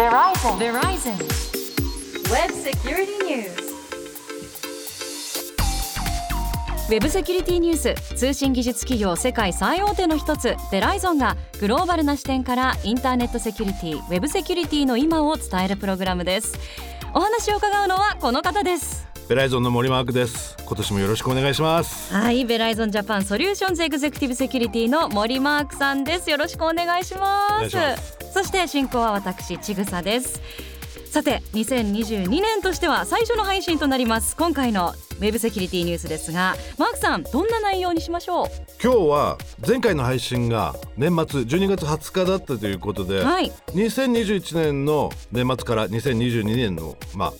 Verizon. Verizon. Web Security News. ウェブセキュリティニュース。通信技術企業世界最大手の一つ。ベライゾンがグローバルな視点からインターネットセキュリティウェブセキュリティの今を伝えるプログラムです。お話を伺うのはこの方です。ベライゾンの森マークです。今年もよろしくお願いします。はいベライゾンジャパンソリューションズエグゼクティブセキュリティの森マークさんです。よろしくお願いしますそして進行は私ちぐさです。さて2022年としては最初の配信となります。今回のウェブセキュリティニュースですがマークさんどんな内容にしましょう？今日は前回の配信が年末12月20日だったということで、はい、2021年の年末から2022年のまあ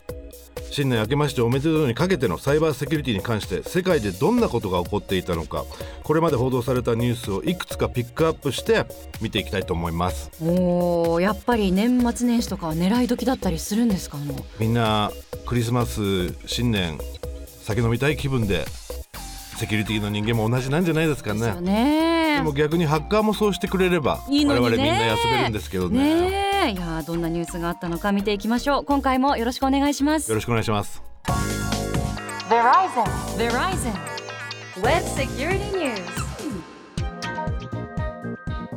新年明けましておめでとうにかけてのサイバーセキュリティに関して世界でどんなことが起こっていたのかこれまで報道されたニュースをいくつかピックアップして見ていきたいと思います。おやっぱり年末年始とかは狙い時だったりするんですかみんなクリスマス新年酒飲みたい気分でセキュリティの人間も同じなんじゃないですかね。ね。でも逆にハッカーもそうしてくれればいい、ね、我々みんな休めるんですけどね。ねいやどんなニュースがあったのか見ていきましょう。今回もよろしくお願いします。よろしくお願いします。Verizon Verizon Web Security News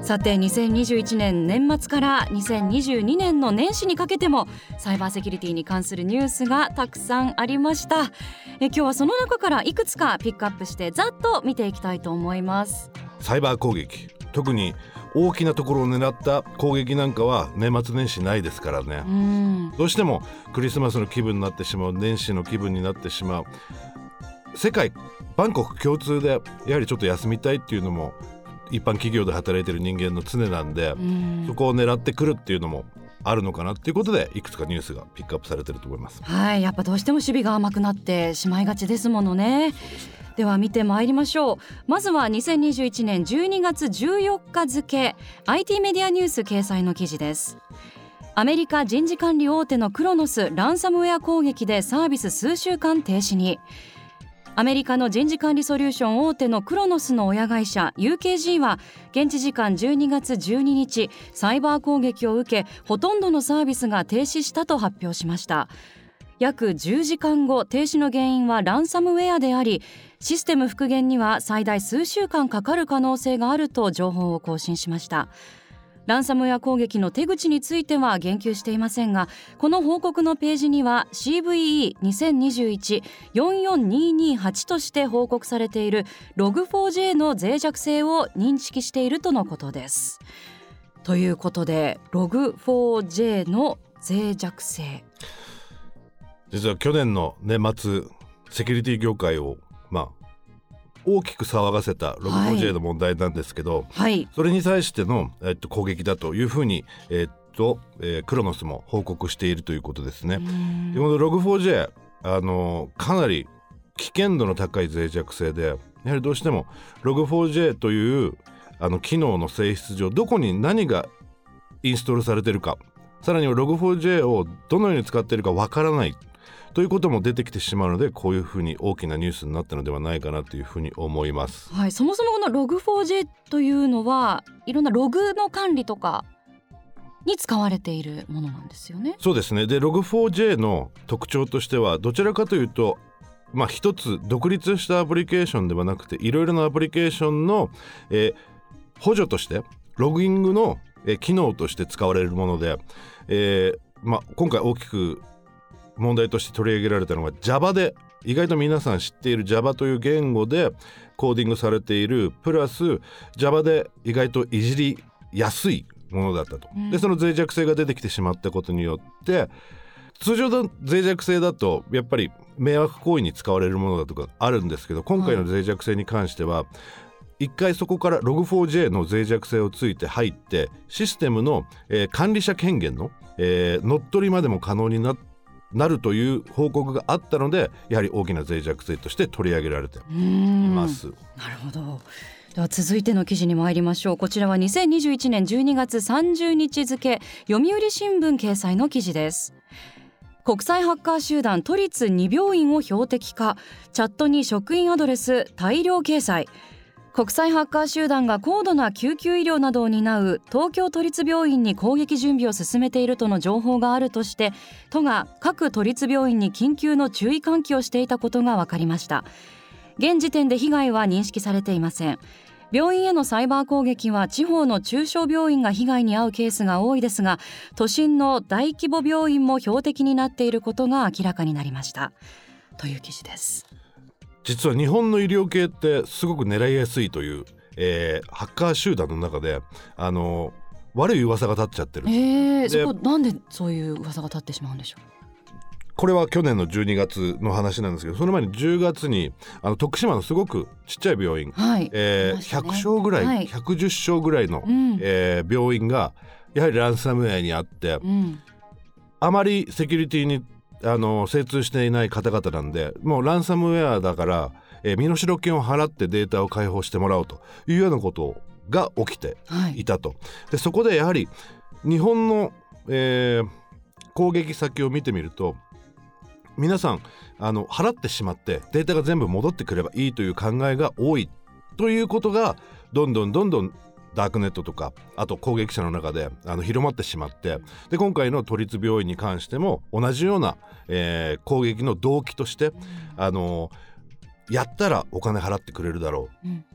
さて2021年年末から2022年の年始にかけてもサイバーセキュリティに関するニュースがたくさんありました。え今日はその中からいくつかピックアップしてざっと見ていきたいと思います。サイバー攻撃。特に大きなところを狙った攻撃なんかは年末年始ないですからね。どうしてもクリスマスの気分になってしまう年始の気分になってしまう。世界万国共通でやはりちょっと休みたいっていうのも一般企業で働いてる人間の常なんで、ん、そこを狙ってくるっていうのもあるのかなっていうことでいくつかニュースがピックアップされてると思います。はいやっぱどうしても守備が甘くなってしまいがちですものね。では見てまいりましょう。まずは2021年12月14日付 IT メディアニュース掲載の記事です。アメリカ人事管理大手のクロノスランサムウェア攻撃でサービス数週間停止に。アメリカの人事管理ソリューション大手のクロノスの親会社 UKG は現地時間12月12日サイバー攻撃を受けほとんどのサービスが停止したと発表しました。約10時間後停止の原因はランサムウェアでありシステム復元には最大数週間かかる可能性があると情報を更新しました。ランサムウェア攻撃の手口については言及していませんがこの報告のページには CVE2021-44228 として報告されている Log4j の脆弱性を認識しているとのことです。ということで Log4j の脆弱性実は去年の年末セキュリティ業界を大きく騒がせた Log4j の問題なんですけど、はい、それに対しての、えっと、攻撃だというふうに、えっとえー、クロノスも報告しているということですね。でこの Log4j あのかなり危険度の高い脆弱性でやはりどうしても Log4j というあの機能の性質上どこに何がインストールされてるかさらには Log4j をどのように使っているかわからないということも出てきてしまうのでこういうふうに大きなニュースになったのではないかなというふうに思います。はい、そもそもこの Log4j というのはいろんなログの管理とかに使われているものなんですよね。そうですねで Log4j の特徴としてはどちらかというとまあ、一つ独立したアプリケーションではなくていろいろなアプリケーションの、えー、補助としてログイングの、えー、機能として使われるもので、えーまあ、今回大きく問題として取り上げられたのが Java で意外と皆さん知っている Java という言語でコーディングされているプラス Java で意外といじりやすいものだったと。でその脆弱性が出てきてしまったことによって通常の脆弱性だとやっぱり迷惑行為に使われるものだとかあるんですけど今回の脆弱性に関しては、一回そこから Log4j の脆弱性をついて入ってシステムの、えー、管理者権限の、えー、乗っ取りまでも可能になってなるという報告があったのでやはり大きな脆弱性として取り上げられています。なるほど。では続いての記事に参りましょう。こちらは2021年12月30日付読売新聞掲載の記事です。国際ハッカー集団都立2病院を標的化。チャットに職員アドレス大量掲載。国際ハッカー集団が高度な救急医療などを担う東京都立病院に攻撃準備を進めているとの情報があるとして都が各都立病院に緊急の注意喚起をしていたことが分かりました。現時点で被害は認識されていません。病院へのサイバー攻撃は地方の中小病院が被害に遭うケースが多いですが都心の大規模病院も標的になっていることが明らかになりました。という記事です。実は日本の医療系ってすごく狙いやすいという、えー、ハッカー集団の中であの悪い噂が立っちゃってるえー、そこなんでそういう噂が立ってしまうんでしょう？これは去年の12月の話なんですけどその前に10月にあの徳島のすごくちっちゃい病院、はい。えー、100床ぐらい、はい、110床ぐらいの、うん、えー、病院がやはりランサムウェアにあって、うん、あまりセキュリティにあの精通していない方々なんでもうランサムウェアだから、えー、身代金を払ってデータを開放してもらおうというようなことが起きていたと。はい、でそこでやはり日本の、えー、攻撃先を見てみると皆さんあの払ってしまってデータが全部戻ってくればいいという考えが多いということがどんどんどんどんダークネットとかあと攻撃者の中であの広まってしまってで今回の都立病院に関しても同じような、えー、攻撃の動機として、あのやったらお金払ってくれるだろう、うん、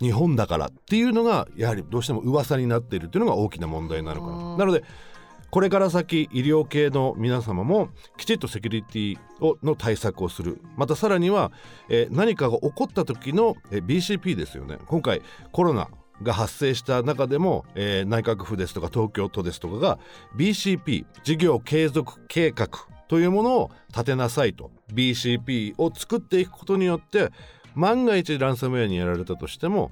日本だからっていうのがやはりどうしても噂になっているというのが大きな問題なのかな。なのでこれから先医療系の皆様もきちっとセキュリティをの対策をする。またさらには、えー、何かが起こった時の、えー、BCP ですよね。今回コロナが発生した中でも、えー、内閣府ですとか東京都ですとかが BCP 事業継続計画というものを立てなさいと BCP を作っていくことによって万が一ランサムウェアにやられたとしても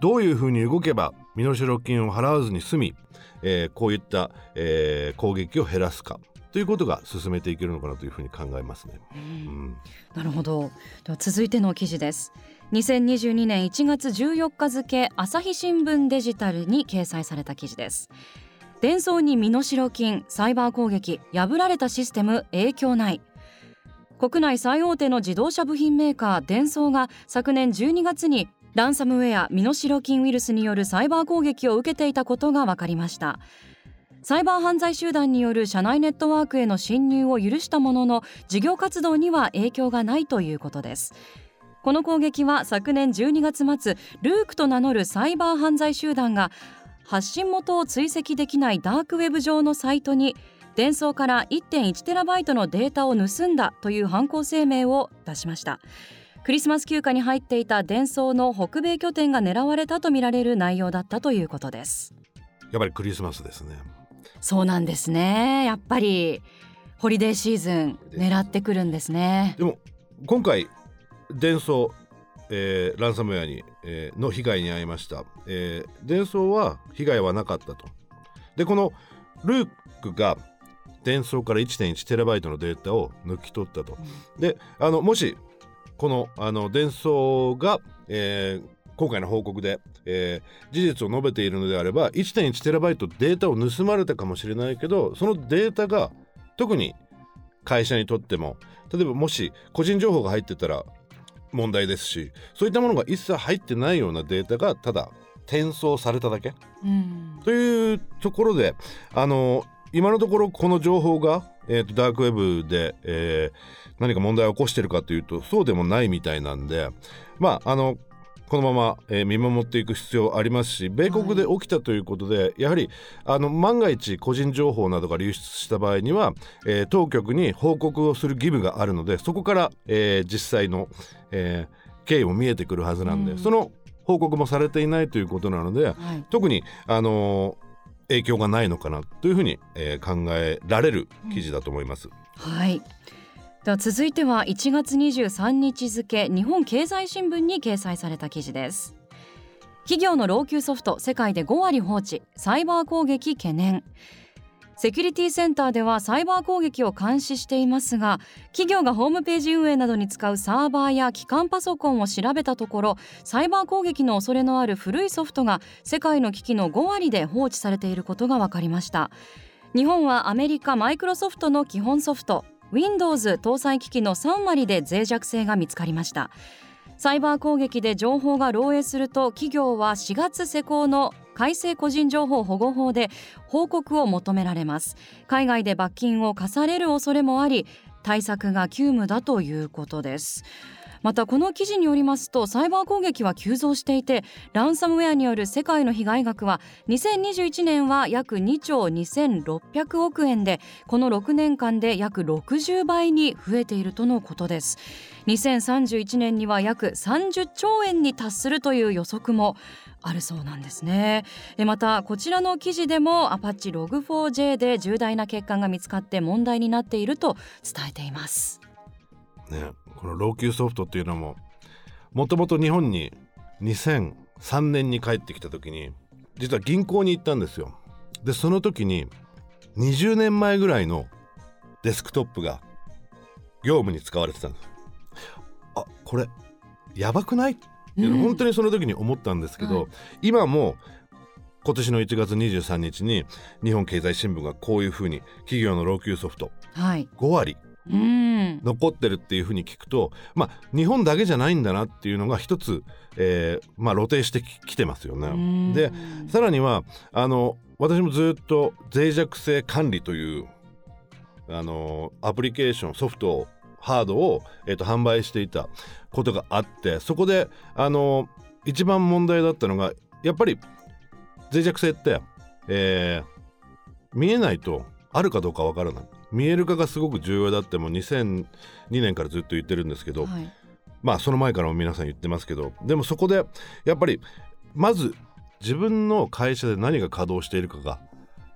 どういうふうに動けば身代金を払わずに済み、えー、こういった、えー、攻撃を減らすかということが進めていけるのかなというふうに考えますね。うん、なるほど。では続いての記事です。2022年1月14日付朝日新聞デジタルに掲載された記事です。伝送に身代金サイバー攻撃破られたシステム影響ない。国内最大手の自動車部品メーカーデンソーが昨年12月にランサムウェア身代金ウイルスによるサイバー攻撃を受けていたことが分かりました。サイバー犯罪集団による社内ネットワークへの侵入を許したものの事業活動には影響がないということです。この攻撃は昨年12月末ルークと名乗るサイバー犯罪集団が発信元を追跡できないダークウェブ上のサイトに伝送から 1.1TB のデータを盗んだという犯行声明を出しました。クリスマス休暇に入っていた伝送の北米拠点が狙われたとみられる内容だったということです。やっぱりクリスマスですね。そうなんですね。やっぱりホリデーシーズン狙ってくるんですね。でも今回伝送、えー、ランサムウェアに、えー、の被害に遭いました、えー、伝送は被害はなかったと。でこのルークが伝送から 1.1TB のデータを抜き取ったと、であのもしこのあの伝送が、えー、今回の報告で、えー、事実を述べているのであれば 1.1TB データを盗まれたかもしれないけどそのデータが特に会社にとっても例えばもし個人情報が入ってたら問題ですしそういったものが一切入ってないようなデータがただ転送されただけ、うん、というところであの今のところこの情報が、えーと、ダークウェブで、えー、何か問題を起こしてるかというとそうでもないみたいなんでまああのこのまま、えー、見守っていく必要ありますし米国で起きたということで、はい、やはりあの万が一個人情報などが流出した場合には、えー、当局に報告をする義務があるのでそこから、えー、実際の、え経緯も見えてくるはずなんで、うん、その報告もされていないということなので、はい、特にあの影響がないのかなというふうに、え考えられる記事だと思います。うん、はいでは続いては1月23日付日本経済新聞に掲載された記事です。企業の老朽ソフト世界で5割放置サイバー攻撃懸念。セキュリティセンターではサイバー攻撃を監視していますが企業がホームページ運営などに使うサーバーや基幹パソコンを調べたところサイバー攻撃の恐れのある古いソフトが世界の機器の5割で放置されていることが分かりました。日本はアメリカマイクロソフトの基本ソフト Windows 搭載機器の3割で脆弱性が見つかりました。サイバー攻撃で情報が漏洩すると企業は4月施行の改正個人情報保護法で報告を求められます。海外で罰金を課される恐れもあり対策が急務だということです。またこの記事によりますとサイバー攻撃は急増していてランサムウェアによる世界の被害額は2021年は約2兆2600億円でこの6年間で約60倍に増えているとのことです。2031年には約30兆円に達するという予測もあるそうなんですね。またこちらの記事でもアパッチ Log4j で重大な欠陥が見つかって問題になっていると伝えています。ね、この老朽ソフトっていうのももともと日本に2003年に帰ってきた時に実は銀行に行ったんですよ。でその時に20年前ぐらいのデスクトップが業務に使われてたんです。あこれやばくない？っていうの、本当にその時に思ったんですけど、はい、今も今年の1月23日に日本経済新聞がこういうふうに企業の老朽ソフト、はい、5割残ってるっていうふうに聞くと、まあ、日本だけじゃないんだなっていうのが一つ、えーまあ、露呈してきてますよね。でさらにはあの私もずっと脆弱性管理というあのアプリケーションソフトハードを、えーと、販売していたことがあってそこであの一番問題だったのがやっぱり脆弱性って、えー、見えないとあるかどうかわからない見える化がすごく重要だってもう2002年からずっと言ってるんですけど、はい、まあその前からも皆さん言ってますけどでもそこでやっぱりまず自分の会社で何が稼働しているかが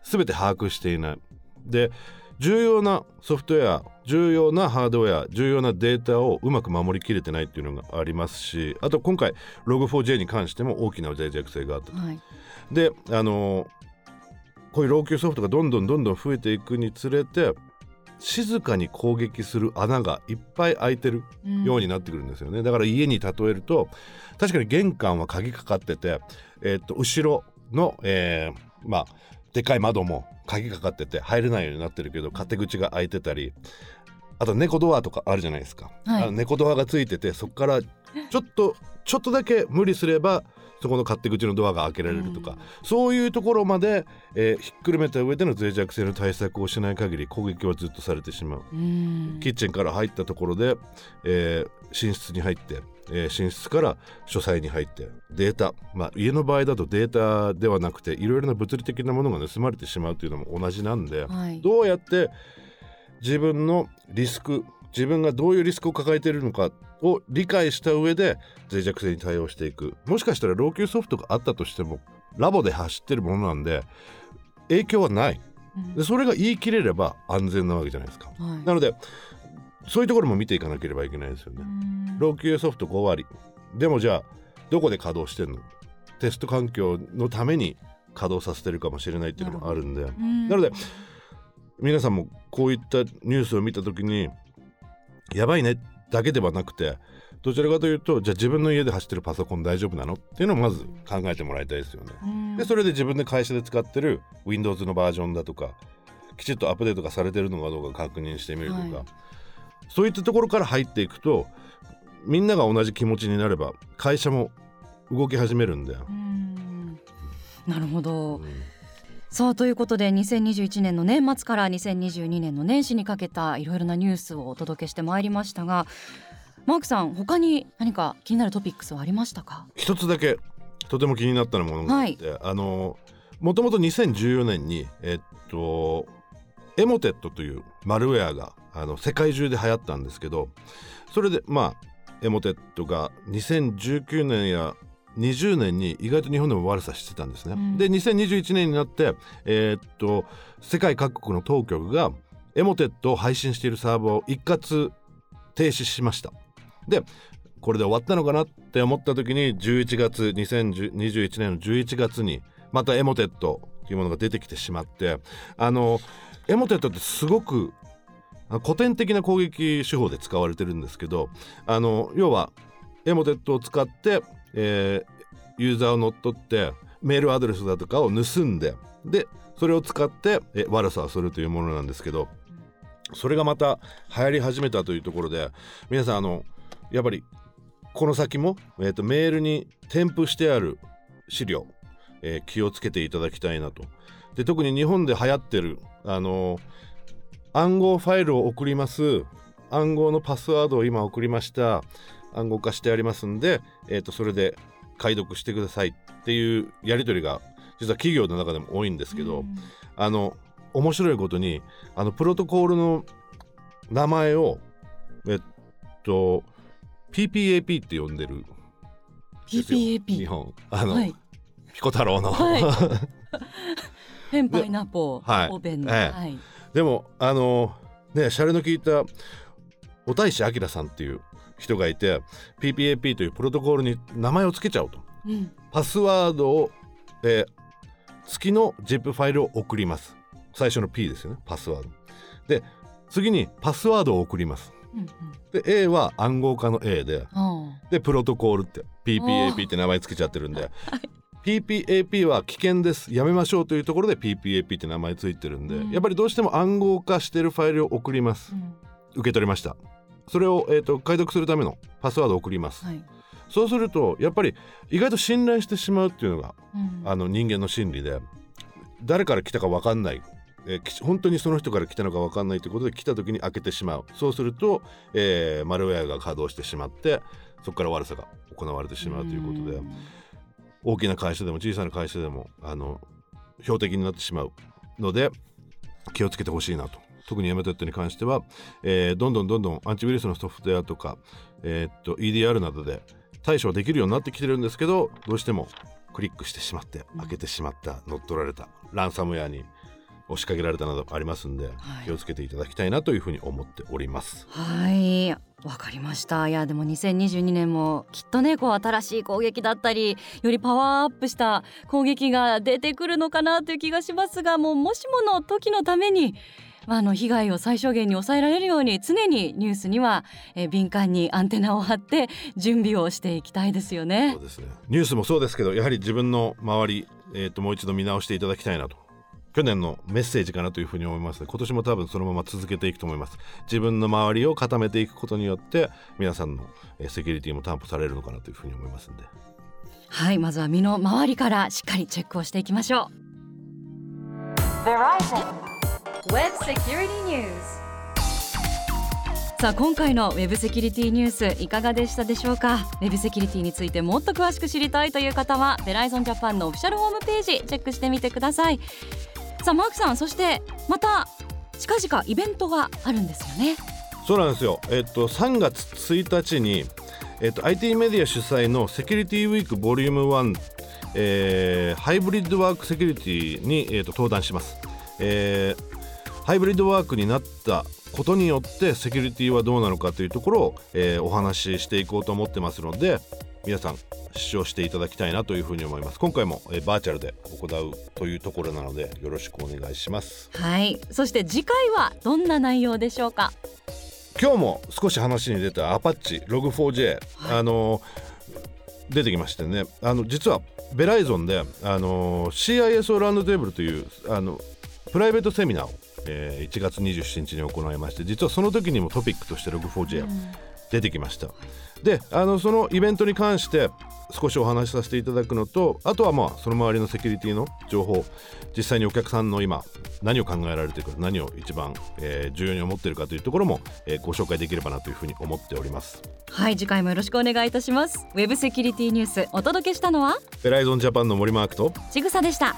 全て把握していない。で重要なソフトウェア重要なハードウェア重要なデータをうまく守りきれてないっていうのがありますしあと今回 Log4j に関しても大きな脆弱性があった、はい、であのこういう老朽ソフトがどんどんどんどん増えていくにつれて静かに攻撃する穴がいっぱい開いてるようになってくるんですよね、うん、だから家に例えると確かに玄関は鍵かかってて、えー、っと後ろの、えー、まあでかい窓も鍵かかってて入れないようになってるけど勝手口が開いてたりあと猫ドアとかあるじゃないですか、はい、あの猫ドアがついててそこからちょっとちょっとだけ無理すればそこの勝手口のドアが開けられるとか、うん、そういうところまで、えー、ひっくるめた上での脆弱性の対策をしない限り攻撃はずっとされてしまう、うん、キッチンから入ったところで、えー、寝室に入って、えー、寝室から書斎に入ってデータ、まあ、家の場合だとデータではなくていろいろな物理的なものが盗まれてしまうというのも同じなんで、はい、どうやって自分のリスク自分がどういうリスクを抱えているのかを理解した上で脆弱性に対応していく。もしかしたら老朽ソフトがあったとしてもラボで走ってるものなんで影響はない。でそれが言い切れれば安全なわけじゃないですか、はい、なのでそういうところも見ていかなければいけないですよね。老朽ソフト5割。でもじゃあどこで稼働してんの？テスト環境のために稼働させてるかもしれないっていうのもあるんで。なので皆さんもこういったニュースを見た時にやばいね。だけではなくてどちらかというとじゃあ自分の家で走ってるパソコン大丈夫なのっていうのをまず考えてもらいたいですよね。でそれで自分で会社で使ってる Windows のバージョンだとかきちっとアップデートがされてるのかどうか確認してみるとか、はい、そういったところから入っていくとみんなが同じ気持ちになれば会社も動き始めるんで。なるほど、うんさあということで2021年の年末から2022年の年始にかけたいろいろなニュースをお届けしてまいりましたがマークさん他に何か気になるトピックスはありましたか？一つだけとても気になったものがあって、はい、あのもともと2014年にえっとエモテットというマルウェアがあの世界中で流行ったんですけどそれでまあエモテットが2019年や20年に意外と日本でも悪さしてたんですね。うん、で2021年になって、えー、っと世界各国の当局がエモテットを配信しているサーバーを一括停止しました。でこれで終わったのかなって思った時に11月2021年の11月にまたエモテットというものが出てきてしまってあのエモテットってすごく古典的な攻撃手法で使われてるんですけどあの要はエモテットを使ってえー、ユーザーを乗っ取ってメールアドレスだとかを盗んででそれを使ってえ悪さをするというものなんですけどそれがまた流行り始めたというところで皆さんあのやっぱりこの先も、えー、とメールに添付してある資料、えー気をつけていただきたいなと。で特に日本で流行ってるあのー暗号ファイルを送ります。暗号のパスワードを今送りました。暗号化してありますんで、えー、とそれで解読してくださいっていうやり取りが実は企業の中でも多いんですけど、うん。あの面白いことにあのプロトコールの名前をえっと PPAP って呼んでる PPAP 日本。あの、はい。ピコ太郎の、はい。ペンパイナポー、はい。オーベンの、ええ。はい、でもあのねシャレの効いたお大志明さんっていう人がいて PPAP というプロトコールに名前を付けちゃおうと。うん。パスワードを、えー月の ZIP ファイルを送ります。最初の P ですよね。パスワード。で次にパスワードを送ります。うんうん。で A は暗号化の A であでプロトコールって PPAP って名前つけちゃってるんで。PPAP は危険です。やめましょうというところで PPAP って名前ついてるんで、うん。やっぱりどうしても暗号化してるファイルを送ります。ーうん。受け取りましたそれを、えー、と解読するためのパスワードを送ります、はい。そうするとやっぱり意外と信頼してしまうっていうのがうん。あの人間の心理で誰から来たか分かんない、えーき本当にその人から来たのか分かんないということで来た時に開けてしまう。そうすると、えーマルウェアが稼働してしまってそこから悪さが行われてしまうということでん。大きな会社でも小さな会社でもあの標的になってしまうので気をつけてほしいなと特にヤマトットに関しては、えーどんどんどんどんアンチウイルスのソフトウェアとか、えーっと EDR などで対処できるようになってきてるんですけどどうしてもクリックしてしまって開けてしまった乗っ取られたランサムウェアに押しかけられたなどありますんで、はい。気をつけていただきたいなというふうに思っております。はい。わかりました。いやでも2022年もきっとねこう新しい攻撃だったりよりパワーアップした攻撃が出てくるのかなという気がしますがもうもしもの時のためにまああの被害を最小限に抑えられるように常にニュースには、えー敏感にアンテナを張って準備をしていきたいですよね。そう。ですね。ニュースもそうですけどやはり自分の周り、えー、ともう一度見直していただきたいなと。去年のメッセージかなというふうに思います。ね今年も多分そのまま続けていくと思います。自分の周りを固めていくことによって皆さんの、えーセキュリティも担保されるのかなというふうに思いますんで。はいまずは身の回りからしっかりチェックをしていきましょう。さあ今回のウェブセキュリティニュースいかがでしたでしょうか？ウェブセキュリティについてもっと詳しく知りたいという方はベライゾンジャパンのオフィシャルホームページチェックしてみてください。さあマークさんそしてまた近々イベントがあるんですよね。そうなんですよ。えっ、と3月1日に、えっと IT メディア主催のセキュリティウィークボリューム1、えーハイブリッドワークセキュリティに、えー、と登壇します、えーハイブリッドワークになったことによってセキュリティはどうなのかというところを、えーお話ししていこうと思ってますので皆さん視聴していただきたいなというふうに思います。今回も、えーバーチャルで行うというところなのでよろしくお願いします。はい。そして次回はどんな内容でしょうか？今日も少し話に出たアパッチログ 4j、はい。あの出てきましてね。あの実はベライゾンであの CISO ラウンドテーブルというあのプライベートセミナーを、えー1月27日に行いまして実はその時にもトピックとしてログ 4j 出てきました、であのそのイベントに関して少しお話しさせていただくのとあとはまあその周りのセキュリティの情報実際にお客さんの今何を考えられているか何を一番、えー重要に思っているかというところも、えーご紹介できればなというふうに思っております。はい次回もよろしくお願いいたします。ウェブセキュリティニュースお届けしたのは？ベライゾンジャパンの森マークとちぐさでした